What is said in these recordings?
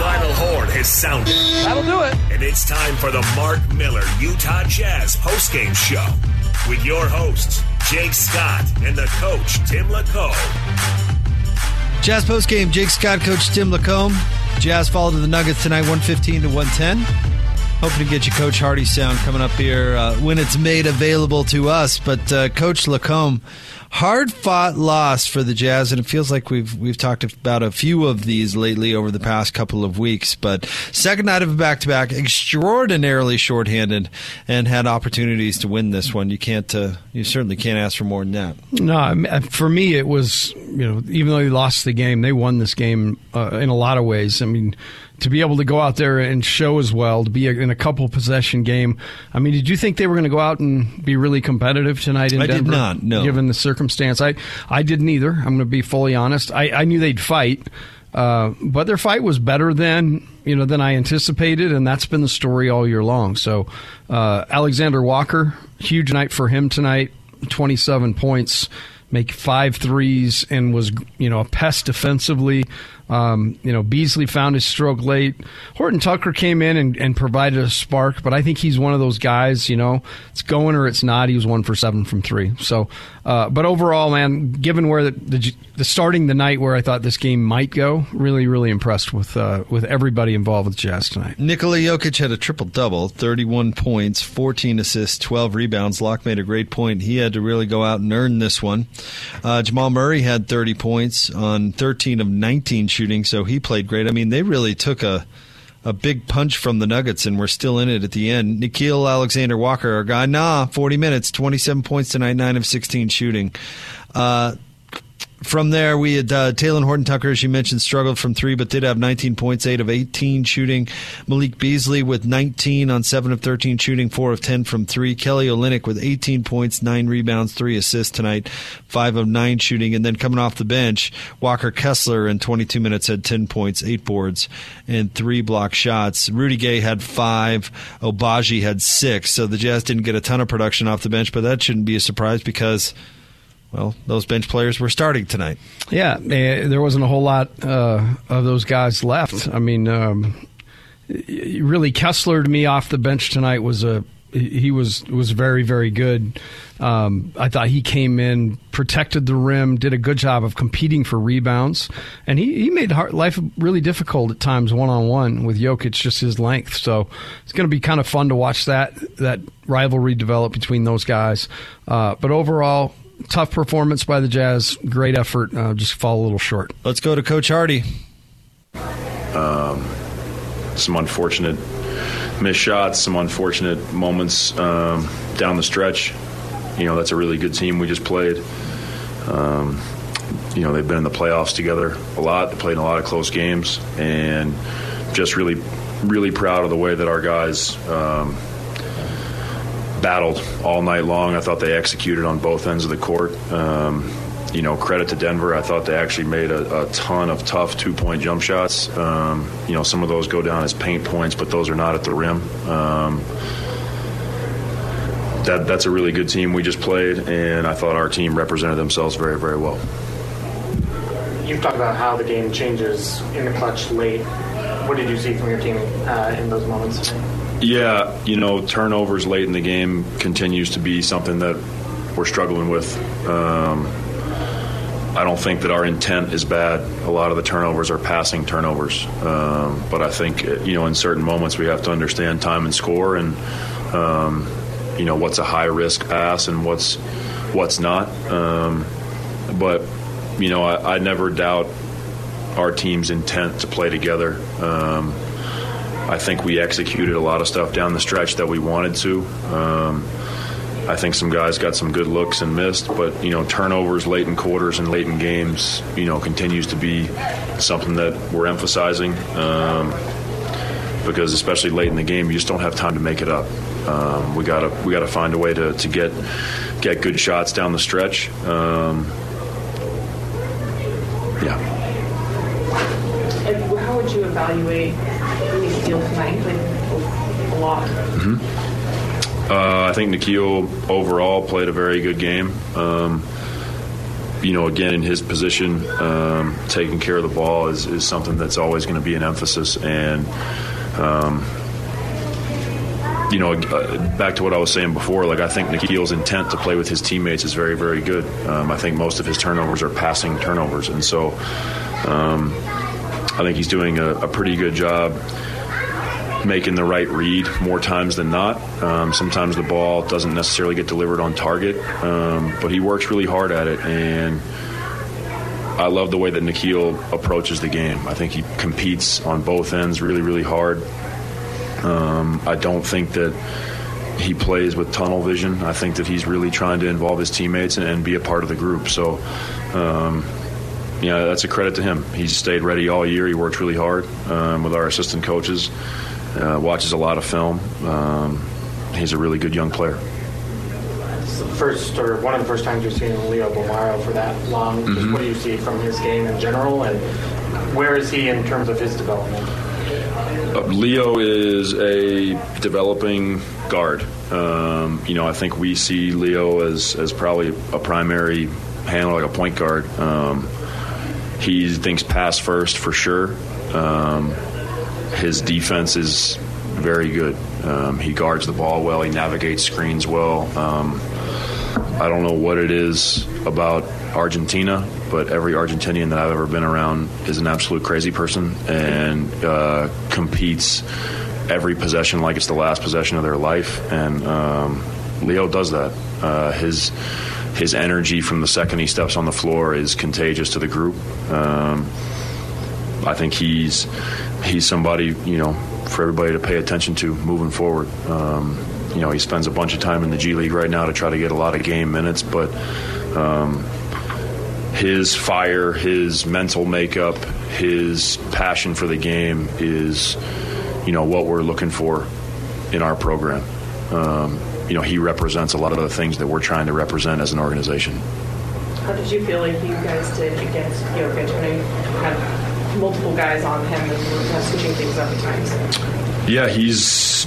Final horn has sounded. That'll do it. And it's time for the Mark Miller Utah Jazz postgame show with your hosts, Jake Scott and the coach, Tim LaComb. Jazz postgame, Jake Scott, Coach Tim LaComb. Jazz fall to the Nuggets tonight, 115 to 110. Hoping to get you Coach Hardy sound coming up here uh, when it's made available to us. But uh, Coach LaComb, hard fought loss for the Jazz, and it feels like we've we've talked about a few of these lately over the past couple of weeks. But second night of a back to back, extraordinarily shorthanded, and had opportunities to win this one. You can't, uh, you certainly can't ask for more than that. No, for me, it was you know even though they lost the game, they won this game uh, in a lot of ways. I mean to be able to go out there and show as well, to be in a couple possession game. I mean, did you think they were going to go out and be really competitive tonight in I Denver? did not. No, given the circumstance, I I didn't either. I'm going to be fully honest. I, I knew they'd fight. Uh, but their fight was better than you know than I anticipated, and that's been the story all year long. So, uh, Alexander Walker, huge night for him tonight. Twenty-seven points, make five threes, and was you know a pest defensively. Um, you know, Beasley found his stroke late. Horton Tucker came in and, and, provided a spark, but I think he's one of those guys, you know, it's going or it's not. He was one for seven from three. So, uh, but overall, man, given where the, the, the, starting the night where I thought this game might go, really, really impressed with uh, with everybody involved with Jazz tonight. Nikola Jokic had a triple double, 31 points, 14 assists, 12 rebounds. Locke made a great point. He had to really go out and earn this one. Uh, Jamal Murray had 30 points on 13 of 19 shooting, so he played great. I mean, they really took a a big punch from the Nuggets and we're still in it at the end. Nickeil Alexander Walker, our guy, nah, 40 minutes, 27 points tonight, 9 of 16 shooting. Uh, from there, we had uh, Talen Horton Tucker, as you mentioned, struggled from three, but did have 19 points, 8 of 18 shooting. Malik Beasley with 19 on 7 of 13 shooting, 4 of 10 from three. Kelly Olynyk with 18 points, 9 rebounds, 3 assists tonight, 5 of 9 shooting. And then coming off the bench, Walker Kessler in 22 minutes had 10 points, 8 boards, and 3 block shots. Rudy Gay had 5, Agbaji had 6. So the Jazz didn't get a ton of production off the bench, but that shouldn't be a surprise because – well, those bench players were starting tonight. Yeah, eh, there wasn't a whole lot uh, of those guys left. I mean, um, really, Kessler to me off the bench tonight was a he was was very very good. Um, I thought he came in, protected the rim, did a good job of competing for rebounds, and he, he made life really difficult at times one on one with Jokic, just his length. So it's going to be kind of fun to watch that that rivalry develop between those guys. Uh, but overall, tough performance by the Jazz. Great effort. Uh, just fall a little short. Let's go to Coach Hardy. Um, some unfortunate missed shots, some unfortunate moments um, down the stretch. You know, that's a really good team we just played. Um, you know, they've been in the playoffs together a lot. They played in a lot of close games, and just really, really proud of the way that our guys um, battled all night long. I thought they executed on both ends of the court. Um, you know, credit to Denver. I thought they actually made a, a ton of tough two point jump shots. Um, you know, some of those go down as paint points, but those are not at the rim. Um, that, that's a really good team we just played, and I thought our team represented themselves very, very well. You've talked about how the game changes in the clutch late. What did you see from your team uh, in those moments? Yeah, you know, turnovers late in the game continues to be something that we're struggling with. Um, I don't think that our intent is bad. A lot of the turnovers are passing turnovers, um, but I think you know in certain moments we have to understand time and score, and um, you know what's a high risk pass and what's what's not. Um, but you know, I, I, never doubt our team's intent to play together. Um, I think we executed a lot of stuff down the stretch that we wanted to. Um, I think some guys got some good looks and missed, but you know turnovers late in quarters and late in games, you know, continues to be something that we're emphasizing. Um, because especially late in the game, you just don't have time to make it up. Um, we gotta we gotta find a way to, to get get good shots down the stretch. Um, yeah. And how would you evaluate Lot. Uh, I think Nickeil overall played a very good game. Um, you know, again, in his position, um, taking care of the ball is, is something that's always going to be an emphasis. And, um, you know, uh, back to what I was saying before, like I think Nickeil's intent to play with his teammates is very, very good. Um, I think most of his turnovers are passing turnovers. And so um, I think he's doing a, a pretty good job making the right read more times than not. Um, sometimes the ball doesn't necessarily get delivered on target, um, but he works really hard at it. And I love the way that Nickeil approaches the game. I think he competes on both ends really, really hard. Um, I don't think that he plays with tunnel vision. I think that he's really trying to involve his teammates and, and be a part of the group. So, um, yeah, that's a credit to him. He's stayed ready all year. He worked really hard um, with our assistant coaches, uh, watches a lot of film. Um, he's a really good young player. First or one of the first times you've seen Leo Bolmaro for that long. Mm-hmm. what do you see from his game in general, and where is he in terms of his development? Uh, Leo is a developing guard. Um, you know, I think we see Leo as, as probably a primary handler, like a point guard. Um, he thinks pass first for sure. Um, his defense is very good. Um, he guards the ball well. He navigates screens well. Um, I don't know what it is about Argentina, but every Argentinian that I've ever been around is an absolute crazy person and uh, competes every possession like it's the last possession of their life. And um, Leo does that. Uh, his his energy from the second he steps on the floor is contagious to the group. Um, I think he's he's somebody you know for everybody to pay attention to moving forward. Um, you know, he spends a bunch of time in the G League right now to try to get a lot of game minutes, but um, his fire, his mental makeup, his passion for the game is, you know, what we're looking for in our program. Um, you know, he represents a lot of the things that we're trying to represent as an organization. How did you feel like you guys did against Jokic when you had multiple guys on him and were switching things up at times? Yeah, he's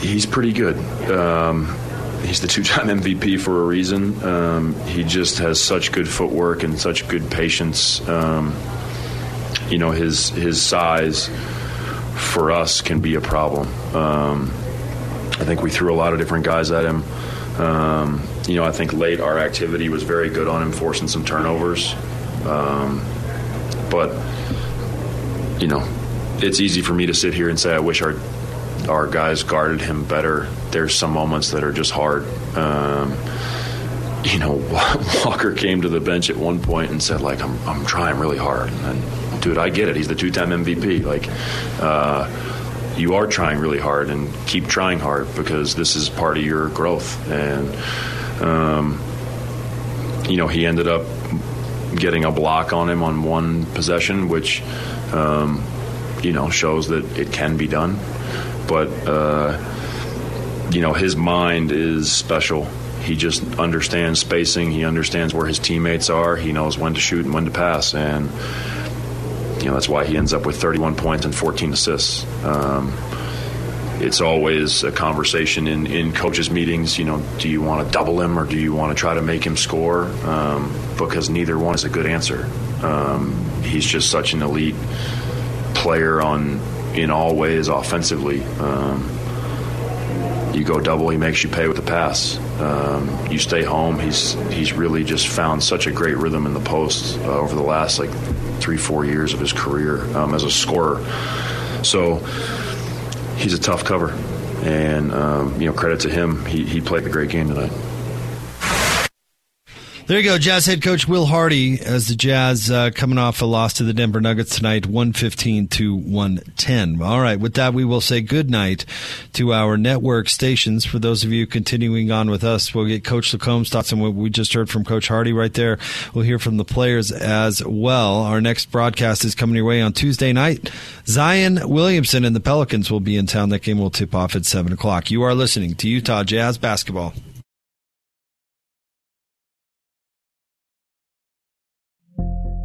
he's pretty good. Um, he's the two-time MVP for a reason. Um, he just has such good footwork and such good patience. Um, you know, his his size for us can be a problem. Um, I think we threw a lot of different guys at him. Um, you know, I think late our activity was very good on him, forcing some turnovers. Um, but you know, it's easy for me to sit here and say I wish our our guys guarded him better. There's some moments that are just hard. Um, you know, Walker came to the bench at one point and said, like, I'm, I'm trying really hard. And, dude, I get it. He's the two-time MVP. Like, uh, you are trying really hard and keep trying hard because this is part of your growth. And, um, you know, he ended up getting a block on him on one possession, which, um, you know, shows that it can be done. But, uh, you know, his mind is special. He just understands spacing. He understands where his teammates are. He knows when to shoot and when to pass. And, you know, that's why he ends up with 31 points and 14 assists. Um, it's always a conversation in, in coaches' meetings. You know, do you want to double him or do you want to try to make him score? Um, because neither one is a good answer. Um, he's just such an elite player on in all ways offensively. Um, you go double, he makes you pay with the pass. Um, you stay home. He's he's really just found such a great rhythm in the post uh, over the last like three four years of his career um, as a scorer. So he's a tough cover, and um, you know credit to him. He he played a great game tonight. There you go, Jazz head coach Will Hardy as the Jazz uh, coming off a loss to the Denver Nuggets tonight, 115 to 110. All right, with that, we will say good night to our network stations. For those of you continuing on with us, we'll get Coach Lacomb's thoughts on what we just heard from Coach Hardy right there. We'll hear from the players as well. Our next broadcast is coming your way on Tuesday night. Zion Williamson and the Pelicans will be in town. That game will tip off at 7 o'clock. You are listening to Utah Jazz Basketball.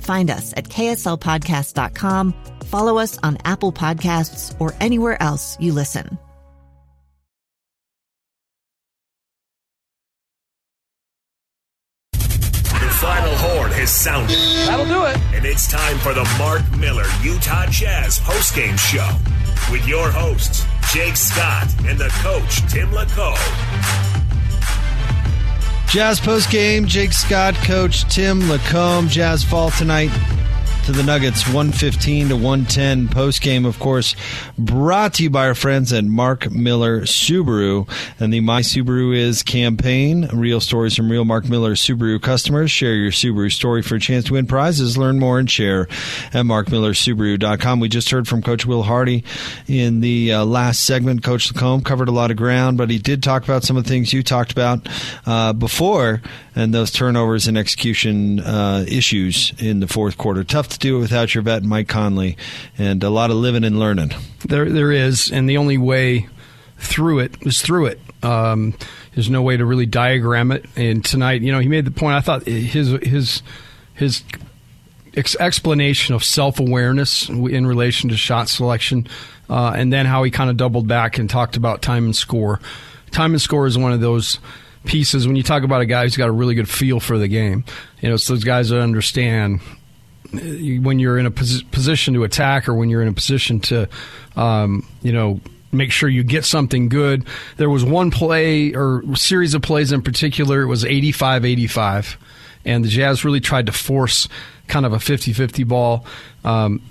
Find us at kslpodcast.com follow us on Apple Podcasts or anywhere else you listen. The final horn has sounded. That'll do it. And it's time for the Mark Miller Utah Jazz postgame show with your hosts, Jake Scott and the coach, Tim LaComb. Jazz postgame, Jake Scott, coach Tim LaComb. Jazz fall tonight to the Nuggets 115 to 110 post game, of course, brought to you by our friends at Mark Miller Subaru and the My Subaru Is campaign. Real stories from real Mark Miller Subaru customers. Share your Subaru story for a chance to win prizes. Learn more and share at markmillersubaru.com. We just heard from Coach Will Hardy in the uh, last segment. Coach LaComb covered a lot of ground, but he did talk about some of the things you talked about uh, before and those turnovers and execution uh, issues in the fourth quarter. Tough to do it without your vet, Mike Conley, and a lot of living and learning. There, there is, and the only way through it is through it. Um, there's no way to really diagram it. And tonight, you know, he made the point. I thought his his his ex- explanation of self awareness in relation to shot selection, uh, and then how he kind of doubled back and talked about time and score. Time and score is one of those pieces when you talk about a guy who's got a really good feel for the game. You know, it's those guys that understand when you're in a pos- position to attack or when you're in a position to, um, you know, make sure you get something good. There was one play or series of plays in particular, it was 85 85. And the Jazz really tried to force kind of a 50 50 ball, um,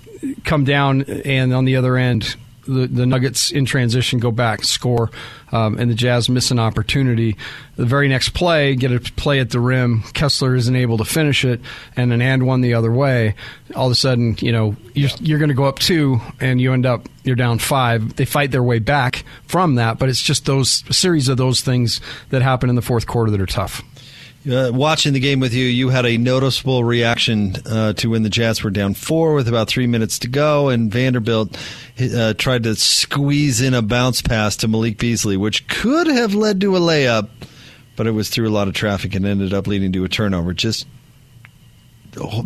come down, and on the other end, the, the Nuggets in transition go back, score, um, and the Jazz miss an opportunity. The very next play, get a play at the rim. Kessler isn't able to finish it, and an and one the other way. All of a sudden, you know, you're, you're going to go up two, and you end up you're down five. They fight their way back from that, but it's just those series of those things that happen in the fourth quarter that are tough. Uh, watching the game with you, you had a noticeable reaction uh, to when the Jazz were down four with about three minutes to go, and Vanderbilt uh, tried to squeeze in a bounce pass to Malik Beasley, which could have led to a layup, but it was through a lot of traffic and ended up leading to a turnover. Just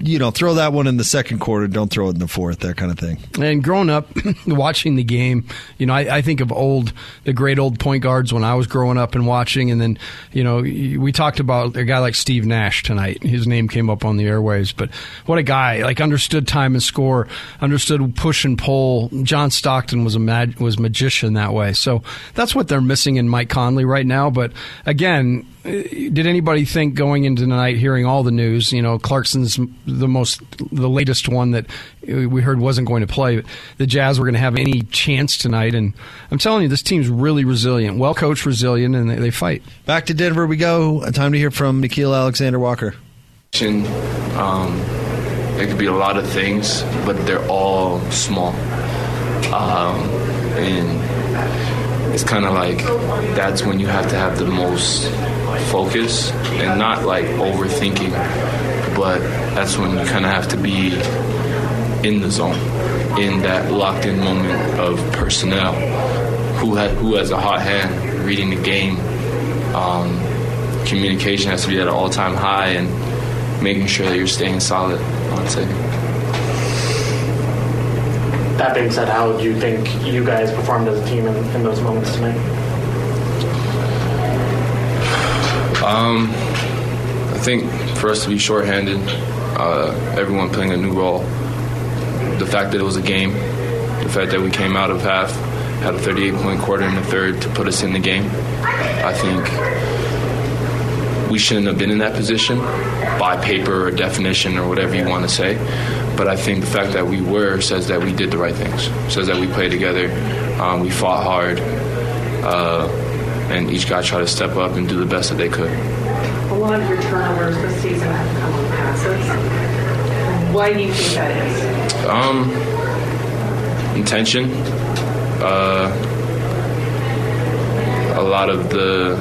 you know, throw that one in the second quarter. Don't throw it in the fourth. That kind of thing. And growing up, watching the game, you know, I, I, think of old, the great old point guards when I was growing up and watching. And then, you know, we talked about a guy like Steve Nash tonight. His name came up on the airways, but what a guy! Like understood time and score, understood push and pull. John Stockton was a mag- was magician that way. So that's what they're missing in Mike Conley right now. But again, eh, did anybody think going into tonight, hearing all the news, you know, Clarkson's the most, the latest one that we heard wasn't going to play, the Jazz were going to have any chance tonight. And I'm telling you, this team's really resilient, well coached, resilient, and they, they, fight. Back to Denver we go. Time to hear from Nickeil Alexander Walker. Um, it could be a lot of things, but they're all small. Um, and it's kind of like that's when you have to have the most focus and not like overthinking, but that's when you kind of have to be in the zone. in that locked in moment of personnel. Who, ha- who has a hot hand reading the game? Um, communication has to be at an all time high and making sure that you're staying solid, would say. That being said, how do you think you guys performed as a team in, in those moments tonight? Um, I think for us to be shorthanded, uh, everyone playing a new role, the fact that it was a game, the fact that we came out of half, had a 38 point quarter in the third to put us in the game, I think we shouldn't have been in that position by paper or definition or whatever you want to say. But I think the fact that we were says that we did the right things, says that we played together, um, we fought hard, uh, and each guy tried to step up and do the best that they could. Lot of your turnovers this season have come on passes. Why do you think that is? Um, intention. Uh, a lot of the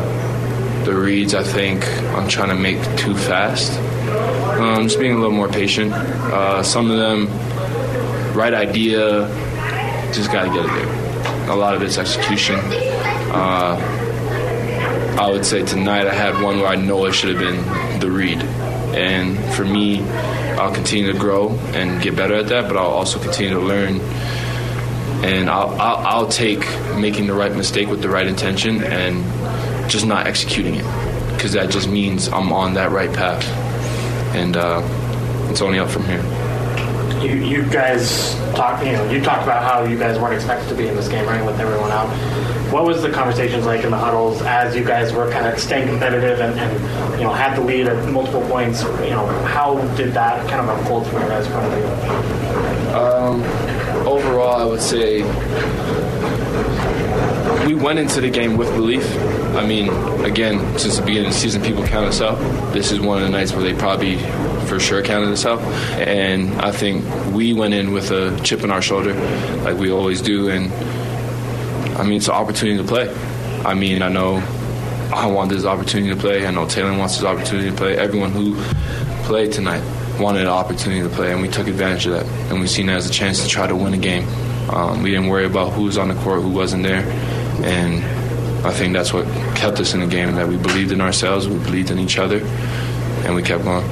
the reads, I think, I'm trying to make too fast. Um, just being a little more patient. Uh, some of them, right idea, just got to get it there. A lot of it's execution. Uh, I would say tonight I had one where I know it should have been the read. And for me, I'll continue to grow and get better at that, but I'll also continue to learn. And I'll, I'll, I'll take making the right mistake with the right intention and just not executing it because that just means I'm on that right path. And uh, it's only up from here. You, you guys talked, you know, you talked about how you guys weren't expected to be in this game, right, with everyone out. What was the conversations like in the huddles as you guys were kind of staying competitive and, and you know had the lead at multiple points? You know, how did that kind of unfold from your guys' point of view? Um, overall, I would say we went into the game with belief. I mean, again, since the beginning of the season, people count us out. This is one of the nights where they probably for sure counted us out. And I think we went in with a chip on our shoulder, like we always do. And I mean, it's an opportunity to play. I mean, I know I want this opportunity to play. I know Talen wants this opportunity to play. Everyone who played tonight wanted an opportunity to play, and we took advantage of that. And we seen it as a chance to try to win a game. Um, we didn't worry about who was on the court, who wasn't there, and I think that's what kept us in the game. That we believed in ourselves, we believed in each other, and we kept going.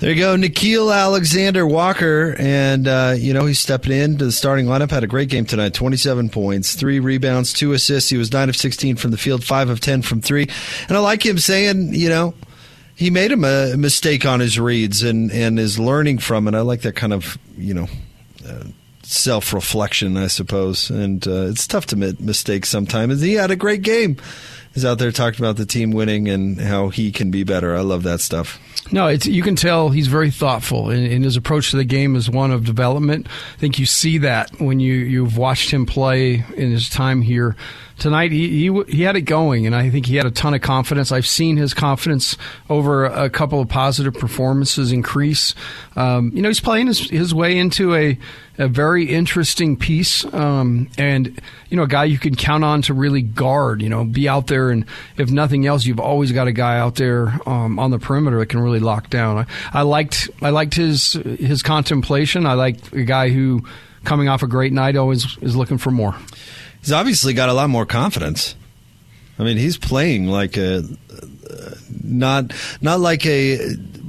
There you go, Nickeil Alexander Walker, and uh, you know he's stepping into the starting lineup. Had a great game tonight, twenty-seven points, three rebounds, two assists. He was nine of sixteen from the field, five of ten from three, and I like him saying, you know, he made him a mistake on his reads and and is learning from it. I like that kind of you know. Uh, Self reflection, I suppose, and uh, it's tough to make mistakes sometimes. He had a great game. He's out there talking about the team winning and how he can be better. I love that stuff. No, it's, you can tell he's very thoughtful, and, and, his approach to the game is one of development. I think you see that when you you've watched him play in his time here. Tonight, he, he he had it going, and I think he had a ton of confidence. I've seen his confidence over a couple of positive performances increase. Um, you know, he's playing his, his way into a a very interesting piece, um, and you know, a guy you can count on to really guard. You know, be out there, and if nothing else, you've always got a guy out there um, on the perimeter that can really lock down. I, I liked I liked his his contemplation. I liked a guy who, coming off a great night, always is looking for more. He's obviously got a lot more confidence. I mean, he's playing like a not not like a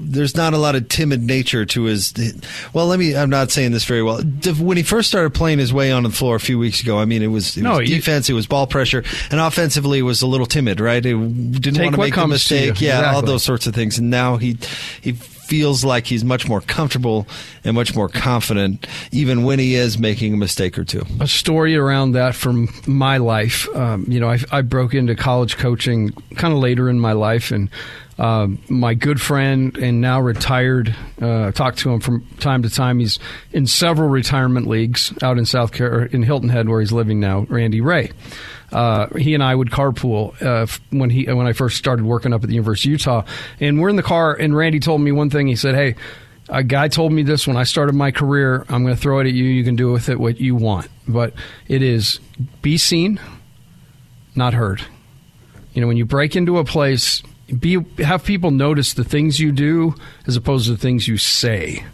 there's not a lot of timid nature to his. Well, let me. I'm not saying this very well. When he first started playing his way on the floor a few weeks ago, I mean, it was, it no, was defense, it was ball pressure, and offensively, it was a little timid. Right? It didn't want to make a mistake. Yeah, exactly. all those sorts of things. And now he he feels like he's much more comfortable and much more confident, even when he is making a mistake or two. A story around that from my life. Um, you know, I, I broke into college coaching kind of later in my life, and uh, my good friend and now retired. Uh, talked to him from time to time. He's in several retirement leagues out in South Carolina, in Hilton Head, where he's living now. Randy Ray. Uh, he and I would carpool uh, when he when I first started working up at the University of Utah, and we're in the car. And Randy told me one thing. He said, "Hey, a guy told me this when I started my career. I'm going to throw it at you. You can do with it what you want, but it is be seen, not heard. You know, when you break into a place." be have people notice the things you do as opposed to the things you say.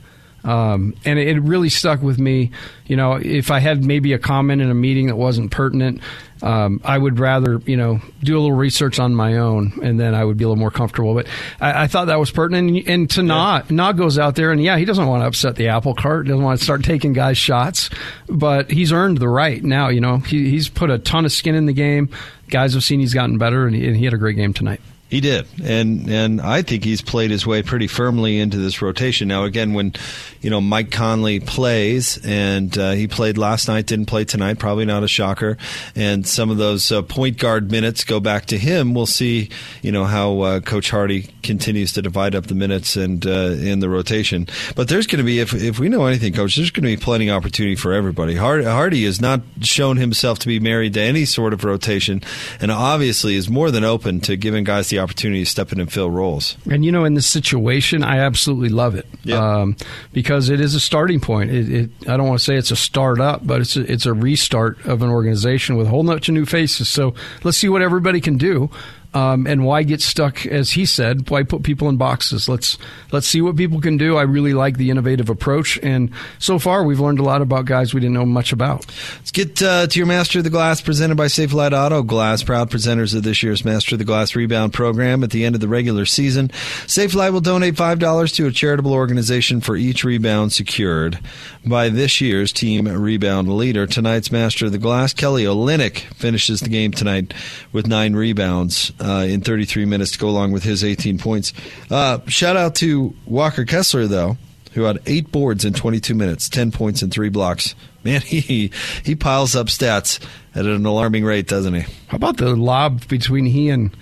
Um, and it, really stuck with me. You know, if I had maybe a comment in a meeting that wasn't pertinent, um, I would rather, you know, do a little research on my own, and then I would be a little more comfortable. But I, I thought that was pertinent. And, and to yeah. Na, goes out there, and yeah, he doesn't want to upset the apple cart. Doesn't want to start taking guys shots, but he's earned the right now. You know, he, he's put a ton of skin in the game. Guys have seen he's gotten better, and he, and he had a great game tonight. He did, and and I think he's played his way pretty firmly into this rotation. Now, again, when you know Mike Conley plays, and uh, he played last night, didn't play tonight, probably not a shocker. And some of those uh, point guard minutes go back to him. We'll see, you know, how uh, Coach Hardy continues to divide up the minutes and uh, in the rotation. But there's going to be, if if we know anything, Coach, there's going to be plenty of opportunity for everybody. Hardy has not shown himself to be married to any sort of rotation, and obviously is more than open to giving guys the opportunity to step in and fill roles. And you know, in this situation, I absolutely love it yep. um, because it is a starting point. It, it, I don't want to say it's a startup, but it's a, it's a restart of an organization with a whole bunch of new faces. So let's see what everybody can do. Um, and why get stuck, as he said? Why put people in boxes? Let's let's see what people can do. I really like the innovative approach, and so far we've learned a lot about guys we didn't know much about. Let's get uh, to your Master of the Glass, presented by Safelite Auto Glass, proud presenters of this year's Master of the Glass Rebound Program. At the end of the regular season, Safelite will donate five dollars to a charitable organization for each rebound secured by this year's team rebound leader. Tonight's Master of the Glass, Kelly Olynyk, finishes the game tonight with nine rebounds uh, in 33 minutes to go along with his 18 points. Uh, shout out to Walker Kessler, though, who had eight boards in 22 minutes, 10 points and three blocks. Man, he he piles up stats at an alarming rate, doesn't he? How about the lob between he and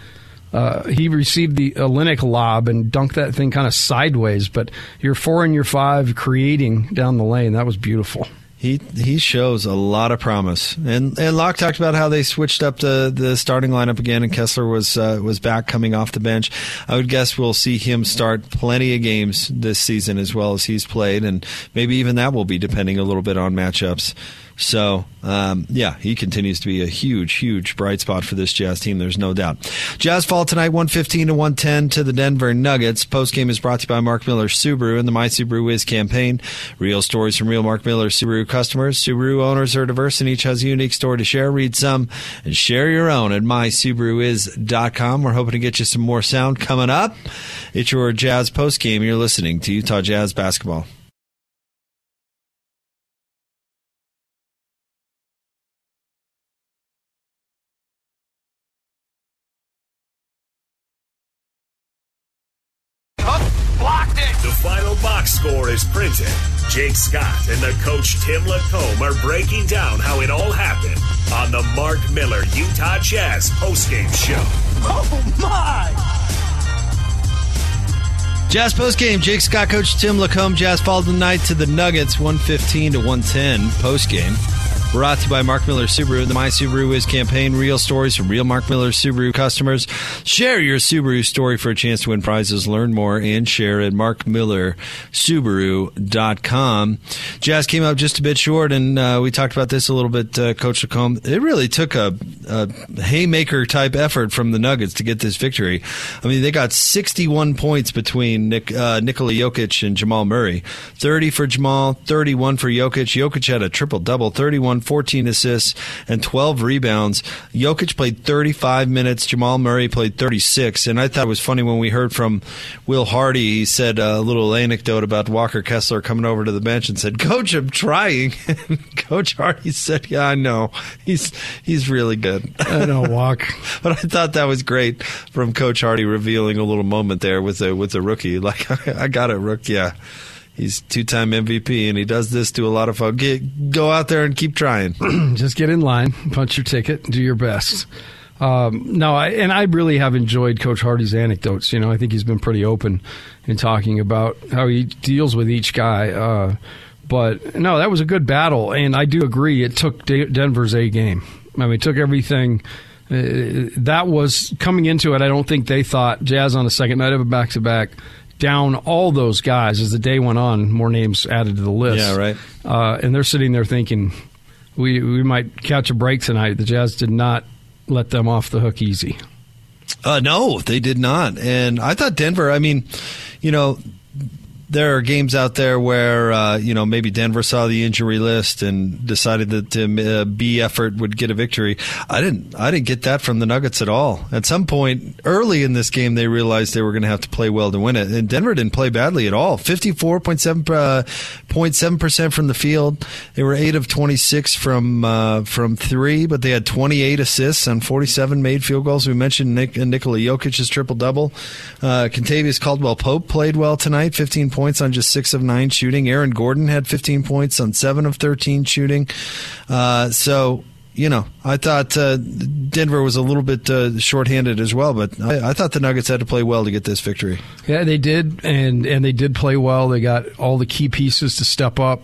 uh, he received the Olynyk lob and dunked that thing kind of sideways, but you're four and you're five creating down the lane. That was beautiful. He he shows a lot of promise, and and Locke talked about how they switched up the, the starting lineup again, and Kessler was uh, was back coming off the bench. I would guess we'll see him start plenty of games this season as well as he's played, and maybe even that will be depending a little bit on matchups. So, um, yeah, he continues to be a huge, huge bright spot for this Jazz team. There's no doubt. Jazz fall tonight, 115 to 110 to the Denver Nuggets. Post game is brought to you by Mark Miller Subaru and the My Subaru Is campaign. Real stories from real Mark Miller Subaru customers. Subaru owners are diverse and each has a unique story to share. Read some and share your own at mysubaruis.com. We're hoping to get you some more sound coming up. It's your Jazz post game. You're listening to Utah Jazz basketball. Score is printed. Jake Scott and the coach Tim LaComb are breaking down how it all happened on the Mark Miller Utah Jazz postgame show. Oh my! Jazz postgame, Jake Scott, Coach Tim LaComb. Jazz followed the night to the Nuggets, 115 to 110 postgame. Brought to you by Mark Miller Subaru the My Subaru Is campaign. Real stories from real Mark Miller Subaru customers. Share your Subaru story for a chance to win prizes. Learn more and share at markmillersubaru.com. Jazz came up just a bit short, and uh, we talked about this a little bit, uh, Coach LaComb. It really took a, a haymaker type effort from the Nuggets to get this victory. I mean, they got 61 points between Nick, uh, Nikola Jokic and Jamal Murray 30 for Jamal, 31 for Jokic. Jokic had a triple double, 31 14 assists, and 12 rebounds. Jokic played 35 minutes. Jamal Murray played 36. And I thought it was funny when we heard from Will Hardy. He said a little anecdote about Walker Kessler coming over to the bench and said, "Coach, I'm trying." Coach Hardy said, "Yeah, I know. He's he's really good." I know, walk. but I thought that was great from Coach Hardy revealing a little moment there with a with a rookie. Like I got it, rook. Yeah. He's two-time MVP, and he does this to a lot of folks. Get, go out there and keep trying. Just get in line, punch your ticket, do your best. Um, no, I, and I really have enjoyed Coach Hardy's anecdotes. You know, I think he's been pretty open in talking about how he deals with each guy. Uh, but no, that was a good battle, and I do agree. It took Denver's A game. I mean, it took everything. Uh, that was coming into it. I don't think they thought Jazz on the second night of a back to back down all those guys as the day went on. More names added to the list. Yeah, right. Uh, and they're sitting there thinking, we we might catch a break tonight. The Jazz did not let them off the hook easy. Uh, no, they did not. And I thought Denver. I mean, you know, there are games out there where uh, you know maybe Denver saw the injury list and decided that the uh, B effort would get a victory. I didn't. I didn't get that from the Nuggets at all. At some point early in this game, they realized they were going to have to play well to win it, and Denver didn't play badly at all. Fifty four point seven uh, point seven percent from the field. They were eight of twenty six from uh, from three, but they had twenty eight assists and forty seven made field goals. We mentioned Nick, Nikola Jokic's triple double. Uh, Kentavious Caldwell Pope played well tonight. Fifteen points on just six of nine shooting. Aaron Gordon had 15 points on seven of 13 shooting. Uh, so, you know, I thought uh, Denver was a little bit uh, shorthanded as well, but I, I, thought the Nuggets had to play well to get this victory. Yeah, they did, and and they did play well. They got all the key pieces to step up.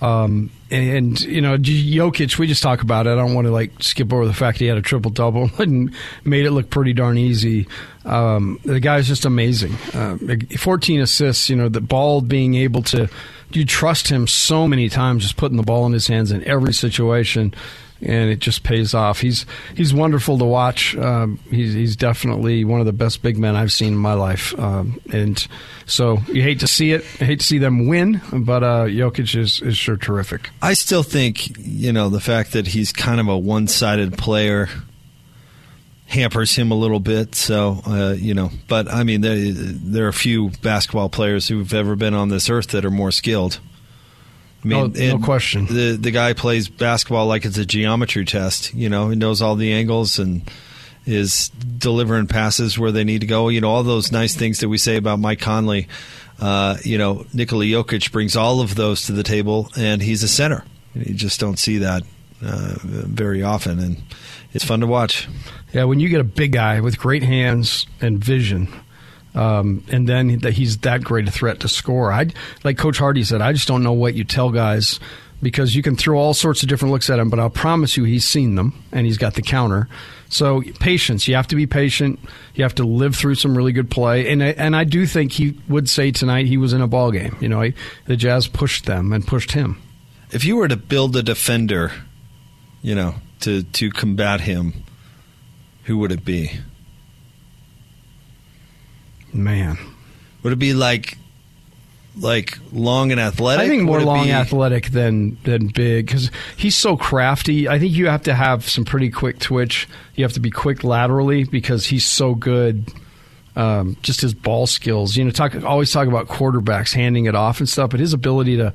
Um, and, you know, Jokic, we just talk about it. I don't want to like skip over the fact he had a triple double and made it look pretty darn easy. Um, the guy's just amazing. Uh, 14 assists, you know, the ball being able to, you trust him so many times, just putting the ball in his hands in every situation and it just pays off. He's he's wonderful to watch. Um, he's he's definitely one of the best big men I've seen in my life. Um, and so you hate to see it, I hate to see them win, but uh, Jokic is is sure terrific. I still think you know the fact that he's kind of a one sided player hampers him a little bit. So uh, you know, but I mean, there there are few basketball players who've ever been on this earth that are more skilled. I mean, no, no question. The the guy plays basketball like it's a geometry test. You know, he knows all the angles and is delivering passes where they need to go. You know, all those nice things that we say about Mike Conley. Uh, you know, Nikola Jokic brings all of those to the table, and he's a center. You just don't see that uh, very often, and it's fun to watch. Yeah, when you get a big guy with great hands and vision um, and then that he's that great a threat to score. I like Coach Hardy said. I just don't know what you tell guys because you can throw all sorts of different looks at him, but I'll promise you he's seen them and he's got the counter. So patience. You have to be patient. You have to live through some really good play, and I, and I do think he would say tonight he was in a ball game. You know, he, the Jazz pushed them and pushed him. If you were to build a defender, you know, to to combat him, who would it be? Man, would it be like like long and athletic? I think more long be... athletic than than big because he's so crafty. I think you have to have some pretty quick twitch. You have to be quick laterally because he's so good. Um, just his ball skills. You know, talk always talk about quarterbacks handing it off and stuff, but his ability to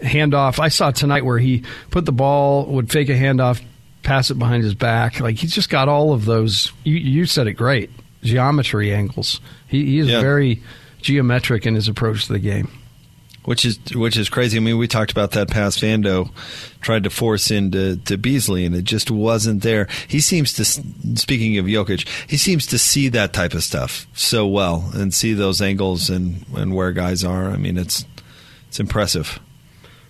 hand off. I saw tonight where he put the ball, would fake a handoff, pass it behind his back. Like he's just got all of those. You, you said it great geometry angles. He, he is yeah. very geometric in his approach to the game. Which is which is crazy. I mean, we talked about that pass Vando tried to force into to Beasley, and it just wasn't there. He seems to, speaking of Jokic, he seems to see that type of stuff so well and see those angles and and where guys are. I mean, it's it's impressive.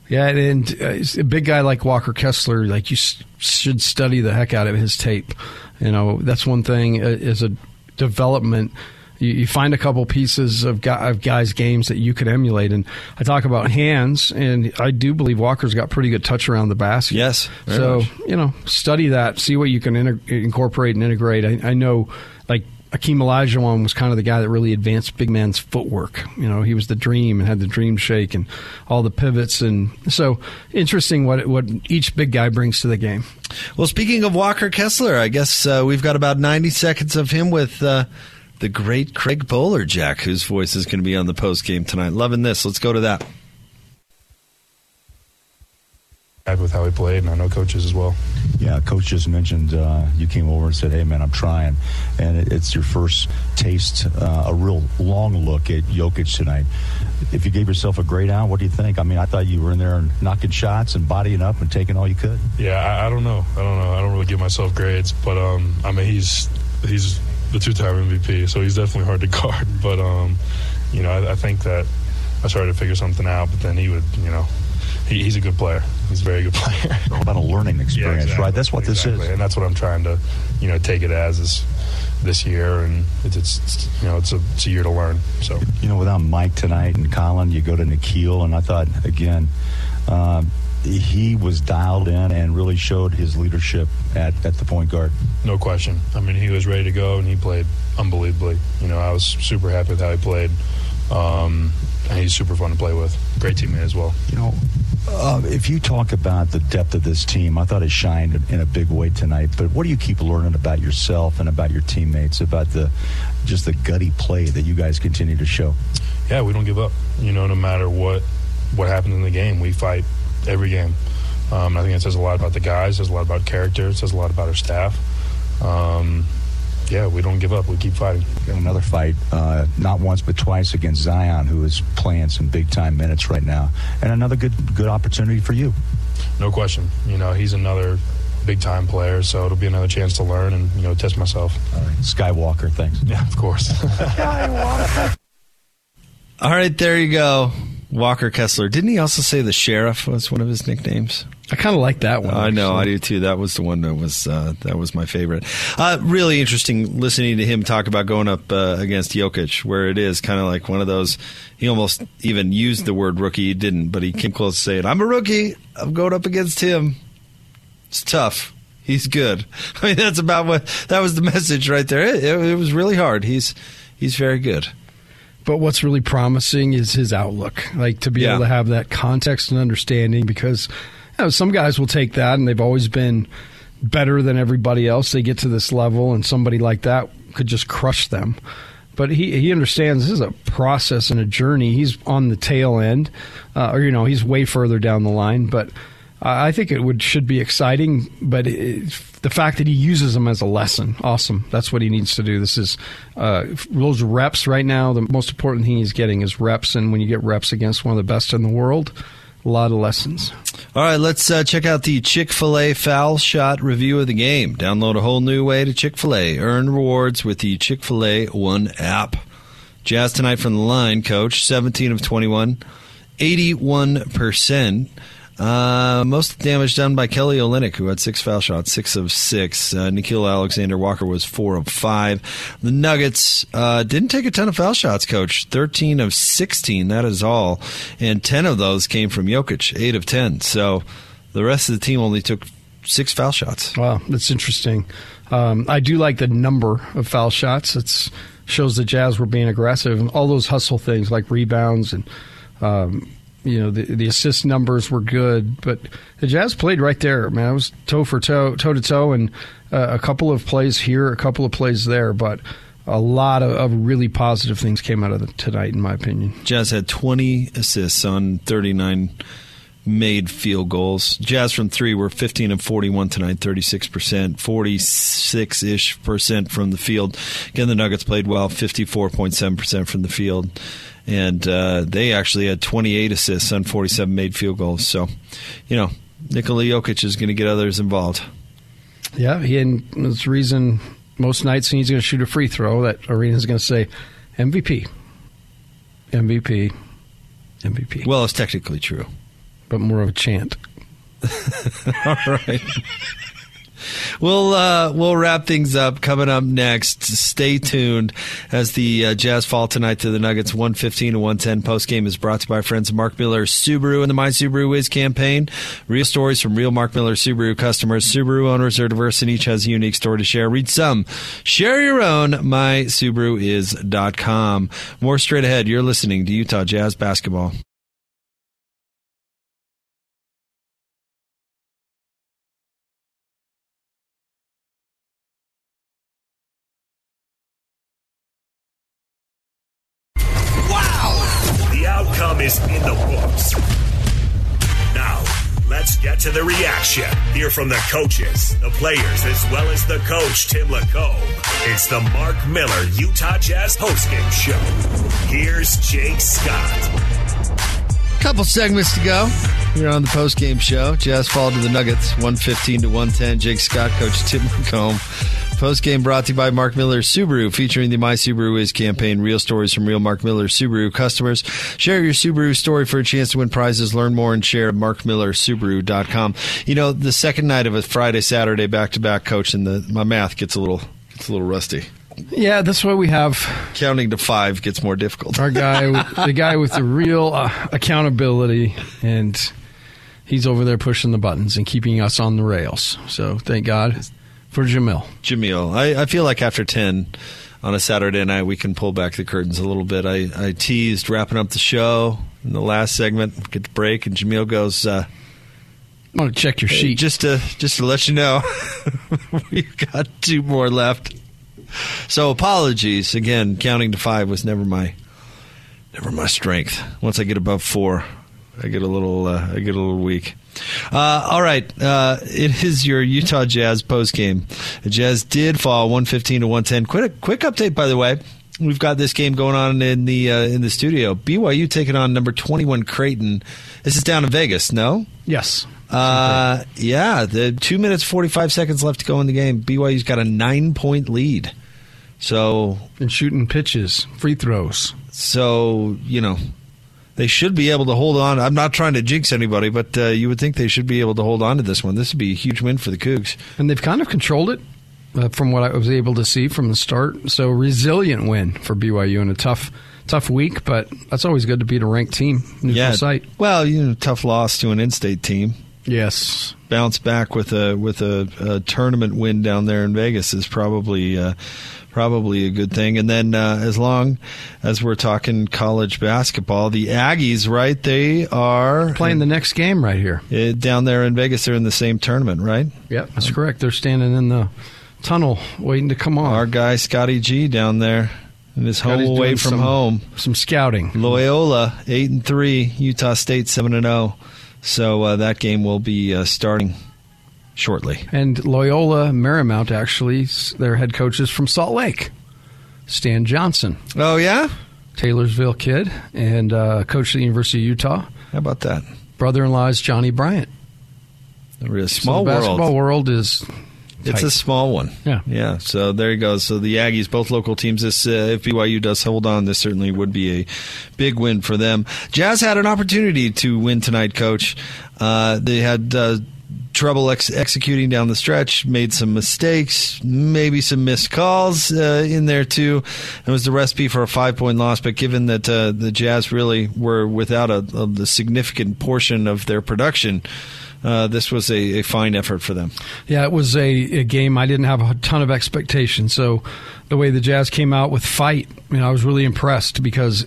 Yeah, and uh, a big guy like Walker Kessler, like you should study the heck out of his tape. You know, that's one thing uh, as a development. You, you find a couple pieces of, of guys' games that you could emulate. And I talk about hands, and I do believe Walker's got pretty good touch around the basket. Yes. So, much. you know, study that, see what you can incorporate and integrate. I, I know, like, Akeem Olajuwon was kind of the guy that really advanced big man's footwork. You know, he was the dream and had the dream shake and all the pivots. And so interesting what what each big guy brings to the game. Well, speaking of Walker Kessler, I guess uh, we've got about 90 seconds of him with uh, the great Craig Bolerjack, whose voice is going to be on the post game tonight. Loving this. Let's go to that. happy with how he played, and I know coaches as well. Yeah, coach just mentioned uh, you came over and said, "Hey, man, I'm trying," and it, it's your first taste, uh, a real long look at Jokic tonight. If you gave yourself a grade out, what do you think? I mean, I thought you were in there and knocking shots and bodying up and taking all you could. Yeah, I, I don't know. I don't know. I don't really give myself grades, but um, I mean, he's he's the two-time MVP, so he's definitely hard to guard. But um, you know, I, I think that I started to figure something out, but then he would, you know he, he's a good player. He's a very good player. All about a learning experience, yeah, exactly. right? That's what exactly. this is, and that's what I'm trying to, you know, take it as is this year, and it's, it's, you know it's a, it's a year to learn. So you know, without Mike tonight and Collin, you go to Nickeil, and I thought again. Um, he was dialed in and really showed his leadership at, at the point guard. No question. I mean, he was ready to go and he played unbelievably. You know, I was super happy with how he played. Um, and he's super fun to play with. Great teammate as well. You know, uh, if you talk about the depth of this team, I thought it shined in a big way tonight. But what do you keep learning about yourself and about your teammates, about the just the gutty play that you guys continue to show? Yeah, we don't give up. You know, no matter what what happens in the game, we fight every game. Um, I think it says a lot about the guys. It says a lot about character. It says a lot about our staff. Um, yeah, we don't give up. We keep fighting. Another fight, uh, not once but twice against Zion, who is playing some big time minutes right now, and another good good opportunity for you. No question. You know, he's another big time player, so it'll be another chance to learn and you know test myself. All right, Skywalker, thanks. Yeah, of course. All right, there you go. Walker Kessler. Didn't he also say the sheriff was one of his nicknames? I kind of like that one. I know, I do too. That was the one that was uh, that was my favorite. Uh, really interesting listening to him talk about going up uh, against Jokic, where it is kind of like one of those. He almost even used the word rookie. He didn't, but he came close to saying, "I'm a rookie. I'm going up against him." It's tough. He's good. I mean, that's about what that was the message right there. It, it, it was really hard. He's he's very good. But what's really promising is his outlook, like to be Yeah. able to have that context and understanding. Because you know, some guys will take that, and they've always been better than everybody else. They get to this level, and somebody like that could just crush them. But he he understands this is a process and a journey. He's on the tail end, uh, or you know, he's way further down the line. But I think it would should be exciting. But it, the fact that he uses them as a lesson, awesome. That's what he needs to do. This is uh, those reps right now. The most important thing he's getting is reps, and when you get reps against one of the best in the world, a lot of lessons. All right, let's uh, check out the Chick fil A foul shot review of the game. Download a whole new way to Chick fil A. Earn rewards with the Chick fil A One app. Jazz tonight from the line, coach. 17 of 21, 81%. Uh, most damage done by Kelly Olynyk, who had six foul shots, six of six. Uh, Nickeil Alexander Walker was four of five. The Nuggets uh, didn't take a ton of foul shots, coach. 13 of 16, that is all. And 10 of those came from Jokic, eight of 10. So the rest of the team only took six foul shots. Wow, that's interesting. Um, I do like the number of foul shots. It shows the Jazz were being aggressive, and all those hustle things like rebounds and um, you know the the assist numbers were good. But the Jazz played right there, man. It was toe for toe, toe to toe, and uh, a couple of plays here, a couple of plays there, but. A lot of, of really positive things came out of the, tonight, in my opinion. Jazz had 20 assists on 39 made field goals. Jazz from three were 15 and 41 tonight, 36%, 46 ish percent from the field. Again, the Nuggets played well, 54.7% from the field. And uh, they actually had 28 assists on 47 made field goals. So, you know, Nikola Jokic is going to get others involved. Yeah, he and the reason most nights when he's going to shoot a free throw, that arena is going to say MVP, MVP, MVP. Well, it's technically true, but more of a chant. All right. We'll uh, we'll wrap things up coming up next. Stay tuned as the uh, Jazz fall tonight to the Nuggets. One fifteen to one ten. Post game is brought to you by friends Mark Miller Subaru and the My Subaru Is campaign. Real stories from real Mark Miller Subaru customers. Subaru owners are diverse and each has a unique story to share. Read some, share your own. MySubaruIs.com. More straight ahead. You're listening to Utah Jazz basketball. To the reaction. Hear from the coaches, the players, as well as the coach, Tim LaComb. It's the Mark Miller Utah Jazz postgame show. Here's Jake Scott. Couple segments to go. You're on the postgame show. Jazz fall to the Nuggets, 115 to 110. Jake Scott, Coach Tim LaComb. Post game brought to you by Mark Miller Subaru, featuring the My Subaru Is campaign. Real stories from real Mark Miller Subaru customers. Share your Subaru story for a chance to win prizes. Learn more and share at markmillersubaru.com. You know, the second night of a Friday, Saturday back to back, Coach, and the, my math gets a little gets a little rusty. Yeah, that's why we have counting to five gets more difficult. Our guy, the guy with the real uh, accountability, and he's over there pushing the buttons and keeping us on the rails. So thank God for Jamil. Jamil. I, I feel like after 10, on a Saturday night, we can pull back the curtains a little bit. I, I teased wrapping up the show in the last segment, get the break, and Jameel goes, uh, I want to check your sheet. Just to just to let you know, we've got two more left. So apologies again. Counting to five was never my never my strength. Once I get above four, I get a little uh, I get a little weak. Uh, all right, uh, it is your Utah Jazz post game. The Jazz did fall one fifteen to one ten. Quick quick update, by the way. We've got this game going on in the uh, in the studio. BYU taking on number twenty one Creighton. This is down in Vegas. No. Yes. Uh, yeah, the two minutes forty five seconds left to go in the game. BYU's got a nine point lead. So and shooting pitches, free throws. So you know they should be able to hold on. I'm not trying to jinx anybody, but uh, you would think they should be able to hold on to this one. This would be a huge win for the Cougs. And they've kind of controlled it uh, from what I was able to see from the start. So resilient win for BYU in a tough tough week, but that's always good to beat a ranked team. Neutral yeah. site. Well, you know, tough loss to an in-state team. Yes. Bounce back with a with a, a tournament win down there in Vegas is probably uh, probably a good thing. And then uh, as long as we're talking college basketball, the Aggies, right? They are playing the next game right here uh, down there in Vegas. They're in the same tournament, right? Yep, that's correct. They're standing in the tunnel waiting to come on. Our guy Scotty G down there. And his home away from some, home. Some scouting. Loyola eight and three. Utah State seven and zero. So uh, that game will be uh, starting shortly. And Loyola Marymount, actually, their head coach is from Salt Lake, Stan Johnson. Oh, yeah? Taylorsville kid and uh, coach at the University of Utah. How about that? Brother in law is Johnny Bryant. A real small so the basketball world. world is. It's tight. a small one. Yeah. Yeah. So there you go. So the Aggies, both local teams, this, uh, if BYU does hold on, this certainly would be a big win for them. Jazz had an opportunity to win tonight, coach. Uh, they had. Uh, trouble ex- executing down the stretch, made some mistakes, maybe some missed calls uh, in there too. It was the recipe for a five point loss, but given that uh, the Jazz really were without a, a significant portion of their production, uh, this was a, a, fine effort for them. Yeah, it was a, a, game I didn't have a ton of expectations. So the way the Jazz came out with fight, you know, I was really impressed because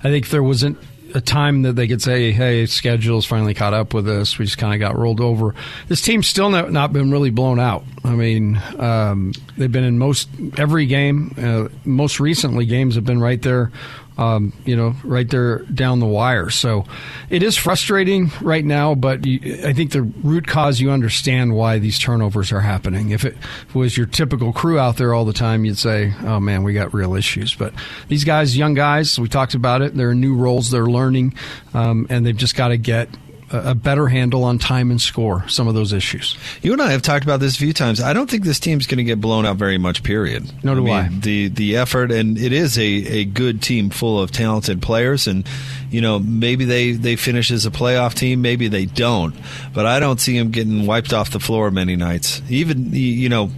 I think there wasn't a time that they could say, "Hey, schedule's finally caught up with us. We just kind of got rolled over." This team's still not, not been really blown out. I mean, um, they've been in most every game. Uh, most recently, games have been right there um, you know, right there down the wire. So it is frustrating right now, but you, I think the root cause you understand why these turnovers are happening. If it, was your typical crew out there all the time, you'd say, "Oh man, we got real issues." But these guys, young guys, we talked about it. They're new roles, they're learning, um, and they've just got to get a better handle on time and score some of those issues. You and I have talked about this a few times. I don't think this team's going to get blown out very much. Period. No, do I. Mean, I. The the effort and it is a, a good team full of talented players, and you know maybe they they finish as a playoff team, maybe they don't. But I don't see them getting wiped off the floor many nights. Even you know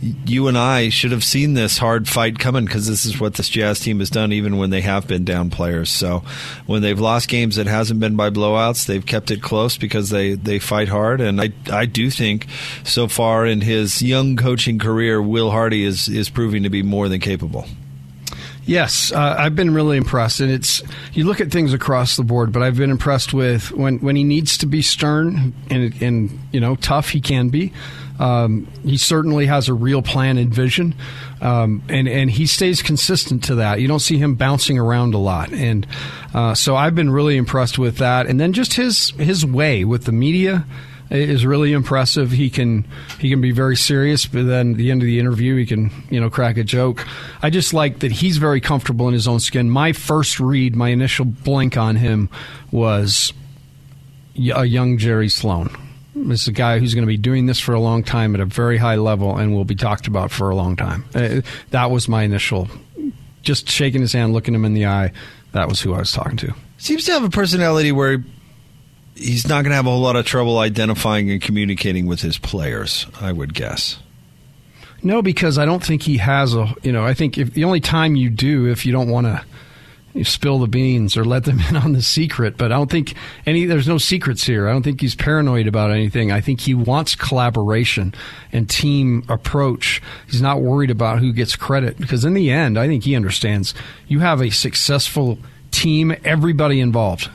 you and I should have seen this hard fight coming because this is what this Jazz team has done, even when they have been down players. So when they've lost games, it hasn't been by blowouts. They've kept it close because they, they fight hard. And I, I do think so far in his young coaching career, Will Hardy is, is proving to be more than capable. Yes, uh, I've been really impressed, and it's you look at things across the board, but I've been impressed with when when he needs to be stern and and you know tough, he can be. Um, he certainly has a real plan and vision, um, and and he stays consistent to that. You don't see him bouncing around a lot, and uh, so I've been really impressed with that. And then just his his way with the media is really impressive. He can he can be very serious, but then at the end of the interview, he can you know crack a joke. I just like that he's very comfortable in his own skin. My first read, my initial blink on him was a young Jerry Sloan. This is a guy who's going to be doing this for a long time at a very high level and will be talked about for a long time. Uh, that was my initial, just shaking his hand, looking him in the eye. That was who I was talking to. Seems to have a personality where he's not going to have a whole lot of trouble identifying and communicating with his players, I would guess. No, because I don't think he has a. You know, I think if the only time you do, if you don't want to spill the beans or let them in on the secret. But I don't think any. There's no secrets here. I don't think he's paranoid about anything. I think he wants collaboration and team approach. He's not worried about who gets credit because in the end, I think he understands. You have a successful team. Everybody involved,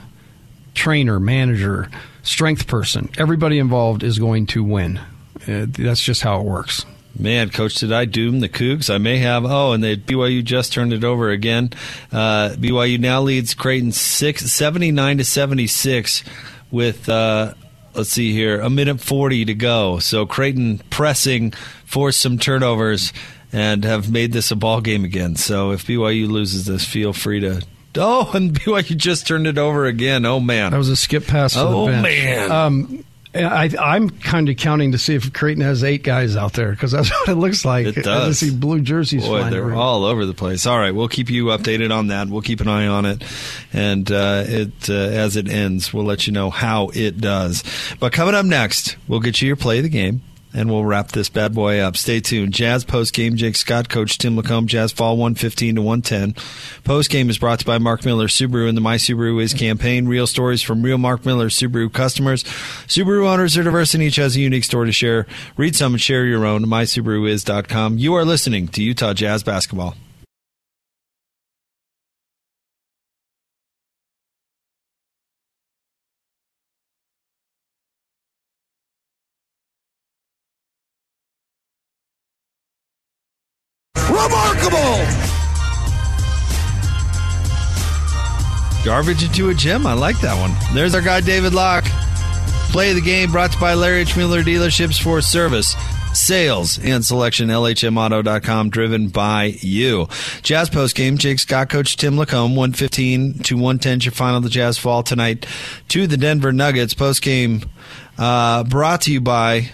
trainer, manager, strength person, everybody involved is going to win. Uh, that's just how it works. Man, coach, did I doom the Cougs? I may have. Oh, and the BYU just turned it over again. Uh, BYU now leads Creighton six, 79 to 76 with, uh, let's see here, a minute 40 to go. So Creighton pressing, forced some turnovers, and have made this a ball game again. So if BYU loses this, feel free to. Oh, and BYU just turned it over again. Oh, man. That was a skip pass. oh, bench. man. Um, I, am kind of counting to see if Creighton has eight guys out there because that's what it looks like. It does. I see blue jerseys Boy, they're around. all over the place. All right, we'll keep you updated on that. We'll keep an eye on it, and uh, it uh, as it ends, we'll let you know how it does. But coming up next, we'll get you your play of the game and we'll wrap this bad boy up. Stay tuned. Jazz post game. Jake Scott, Coach Tim LaComb. Jazz fall one fifteen to one ten. Post game is brought to you by Mark Miller Subaru and the My Subaru Is campaign. Real stories from real Mark Miller Subaru customers. Subaru owners are diverse and each has a unique story to share. Read some and share your own. MySubaruIs.com. You are listening to Utah Jazz basketball. Garbage into a Gym. I like that one. There's our guy, David Locke. Play the game brought to you by Larry H. Miller Dealerships for service, sales, and selection. LHMauto.com, driven by you. Jazz post game. Jake Scott, Coach Tim LaComb, 115 to 110. Your final. The Jazz fall tonight to the Denver Nuggets. Post game uh, brought to you by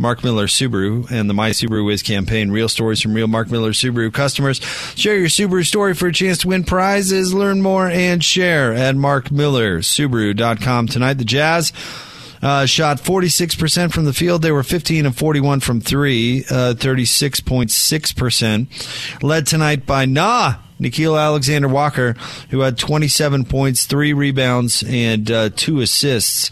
Mark Miller Subaru and the My Subaru Is campaign. Real stories from real Mark Miller Subaru customers. Share your Subaru story for a chance to win prizes. Learn more and share at markmillersubaru.com. Tonight, the Jazz. Uh, shot 46% from the field. They were 15 and 41 from three, uh, 36.6%. Led tonight by Nah, Nickeil Alexander Walker, who had 27 points, three rebounds, and uh, two assists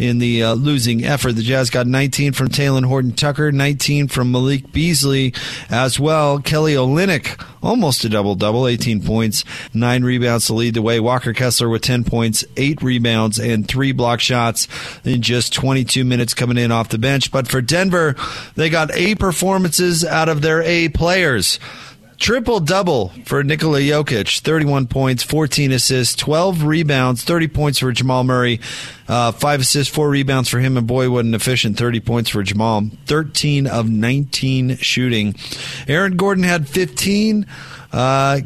in the uh, losing effort. The Jazz got 19 from Talen Horton Tucker, 19 from Malik Beasley as well. Kelly Olynyk, almost a double double, 18 points, nine rebounds to lead the way. Walker Kessler with 10 points, eight rebounds, and three block shots in just 22 minutes coming in off the bench. But for Denver, they got eight performances out of their A players. Triple double for Nikola Jokic, 31 points, 14 assists, 12 rebounds, 30 points for Jamal Murray, uh, 5 assists, 4 rebounds for him, and boy, what an efficient 30 points for Jamal. 13 of 19 shooting. Aaron Gordon had 15. Uh,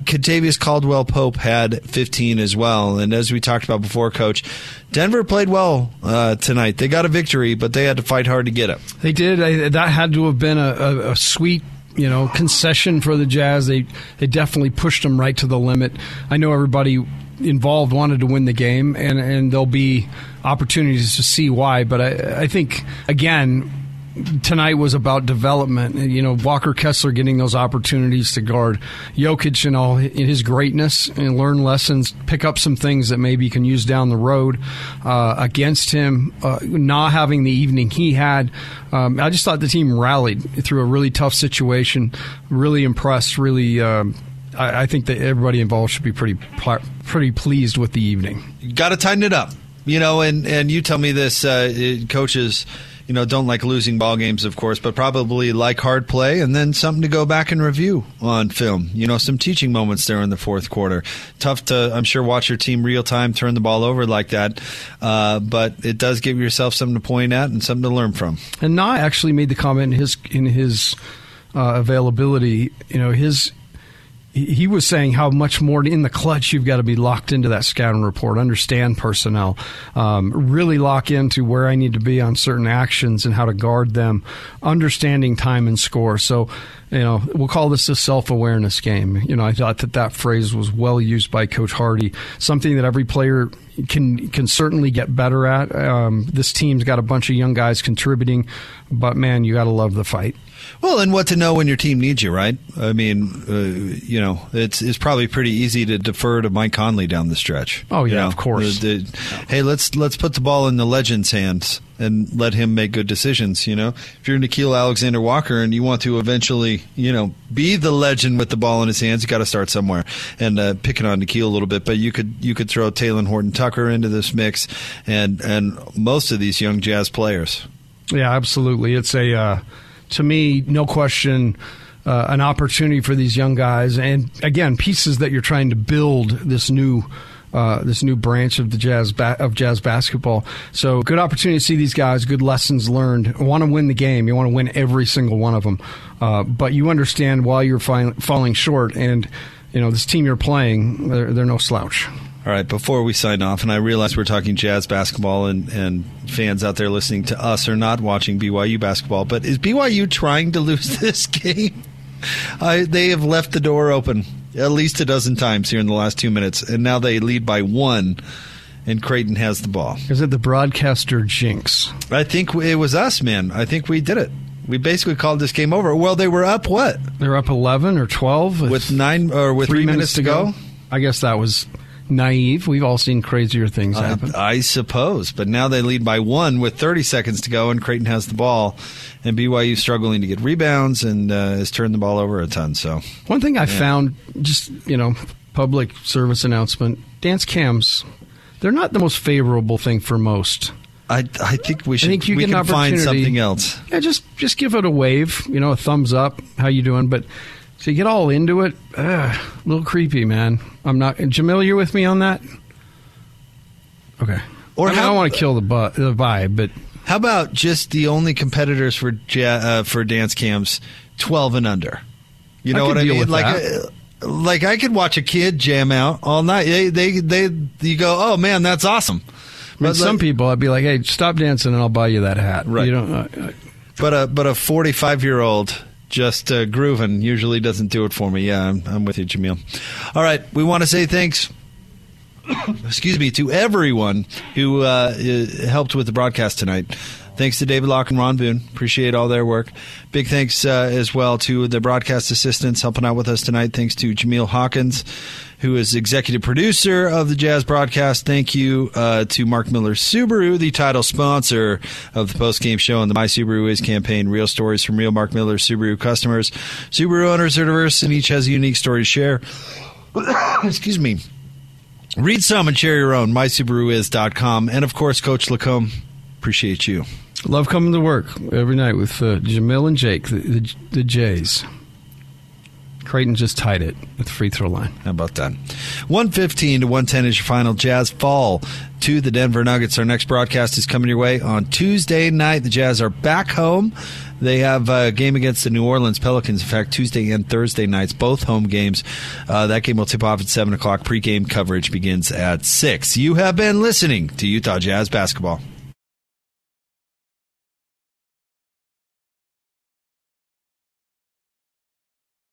Caldwell Pope had 15 as well. And as we talked about before, Coach, Denver played well uh, tonight. They got a victory, but they had to fight hard to get it. They did. I, that had to have been a, a, a sweet you know concession for the Jazz. They they definitely pushed them right to the limit. I know everybody involved wanted to win the game, and and there'll be opportunities to see why. But I I think again. Tonight was about development. You know, Walker Kessler getting those opportunities to guard Jokic and all in his greatness and learn lessons, pick up some things that maybe you can use down the road uh, against him. Uh, not having the evening he had, um, I just thought the team rallied through a really tough situation. Really impressed. Really, um, I, I, think that everybody involved should be pretty pretty pleased with the evening. Got to tighten it up, you know. And and you tell me this, uh, coaches. You know, don't like losing ball games, of course, but probably like hard play, and then something to go back and review on film. You know, some teaching moments there in the fourth quarter. Tough to, I'm sure, watch your team real time turn the ball over like that, uh, but it does give yourself something to point at and something to learn from. And Na actually made the comment in his in his uh, availability. You know, his he was saying how much more in the clutch you've got to be locked into that scouting report, understand personnel, um, really lock into where I need to be on certain actions and how to guard them, understanding time and score. So you know, we'll call this a self awareness game. You know, I thought that that phrase was well used by Coach Hardy, something that every player can can certainly get better at. Um, this team's got a bunch of young guys contributing, but man, you got to love the fight. Well, and what to know when your team needs you, right? I mean, uh, you know, it's it's probably pretty easy to defer to Mike Conley down the stretch. Oh yeah, you know, of course. The, the, hey, let's let's put the ball in the legend's hands and let him make good decisions. You know, if you're Nickeil Alexander Walker and you want to eventually, you know, be the legend with the ball in his hands, you got to start somewhere. And uh, picking on Nickeil a little bit, but you could you could throw Talen Horton Tucker into this mix, and and most of these young Jazz players. Yeah, absolutely. It's a uh, to me, no question. Uh, an opportunity for these young guys, and again, pieces that you're trying to build this new uh, this new branch of the jazz ba- of jazz basketball. So good opportunity to see these guys. Good lessons learned. Want to win the game. You want to win every single one of them. Uh, but you understand why you're fi- falling short, and you know this team you're playing. They're, they're no slouch. All right, before we sign off, and I realize we're talking jazz basketball, and, and fans out there listening to us are not watching BYU basketball, but is BYU trying to lose this game? They have left the door open at least a dozen times here in the last two minutes, and now they lead by one, and Creighton has the ball. Is it the broadcaster jinx? I think it was us, man. I think we did it. We basically called this game over. Well, they were up what? They're up eleven or twelve with nine or with three, three minutes, minutes, to go. go. I guess that was naive. We've all seen crazier things happen. I, I suppose, but now they lead by one with 30 seconds to go, and Creighton has the ball, and BYU struggling to get rebounds and uh, has turned the ball over a ton. So one thing I yeah. found, just you know, public service announcement: dance cams. They're not the most favorable thing for most. I, I think we should. I think you we can find something else. Yeah, just just give it a wave. You know, a thumbs up. How you doing? But so you get all into it. Ugh, a little creepy, man. I'm not. Jamil, you with me on that? Okay. Or I, mean, how, I don't want to kill the, bu- the vibe, but how about just the only competitors for uh, for dance cams, twelve and under? You know I what I mean? Like, uh, like I could watch a kid jam out all night. They, they, they, you go, oh man, that's awesome. I mean, some like, people, I'd be like, hey, stop dancing and I'll buy you that hat. Right. You don't. Uh, but a but a forty five year old just uh, grooving usually doesn't do it for me. Yeah, I'm, I'm with you, Jamil. All right, we want to say thanks. excuse me to everyone who uh, helped with the broadcast tonight. Thanks to David Locke and Ron Boone. Appreciate all their work. Big thanks uh, as well to the broadcast assistants helping out with us tonight. Thanks to Jameel Hawkins, who is executive producer of the Jazz broadcast. Thank you uh, to Mark Miller Subaru, the title sponsor of the post game show and the My Subaru Is campaign. Real stories from real Mark Miller Subaru customers. Subaru owners are diverse and each has a unique story to share. Excuse me. Read some and share your own. MySubaruIs.com. And of course, Coach LaComb, appreciate you. Love coming to work every night with uh, Jamil and Jake, the, the, the Jays. Creighton just tied it at the free throw line. How about that? 115 to 110 is your final. Jazz fall to the Denver Nuggets. Our next broadcast is coming your way on Tuesday night. The Jazz are back home. They have a game against the New Orleans Pelicans. In fact, Tuesday and Thursday nights, both home games. Uh, that game will tip off at 7 o'clock. Pre-game coverage begins at 6. You have been listening to Utah Jazz Basketball.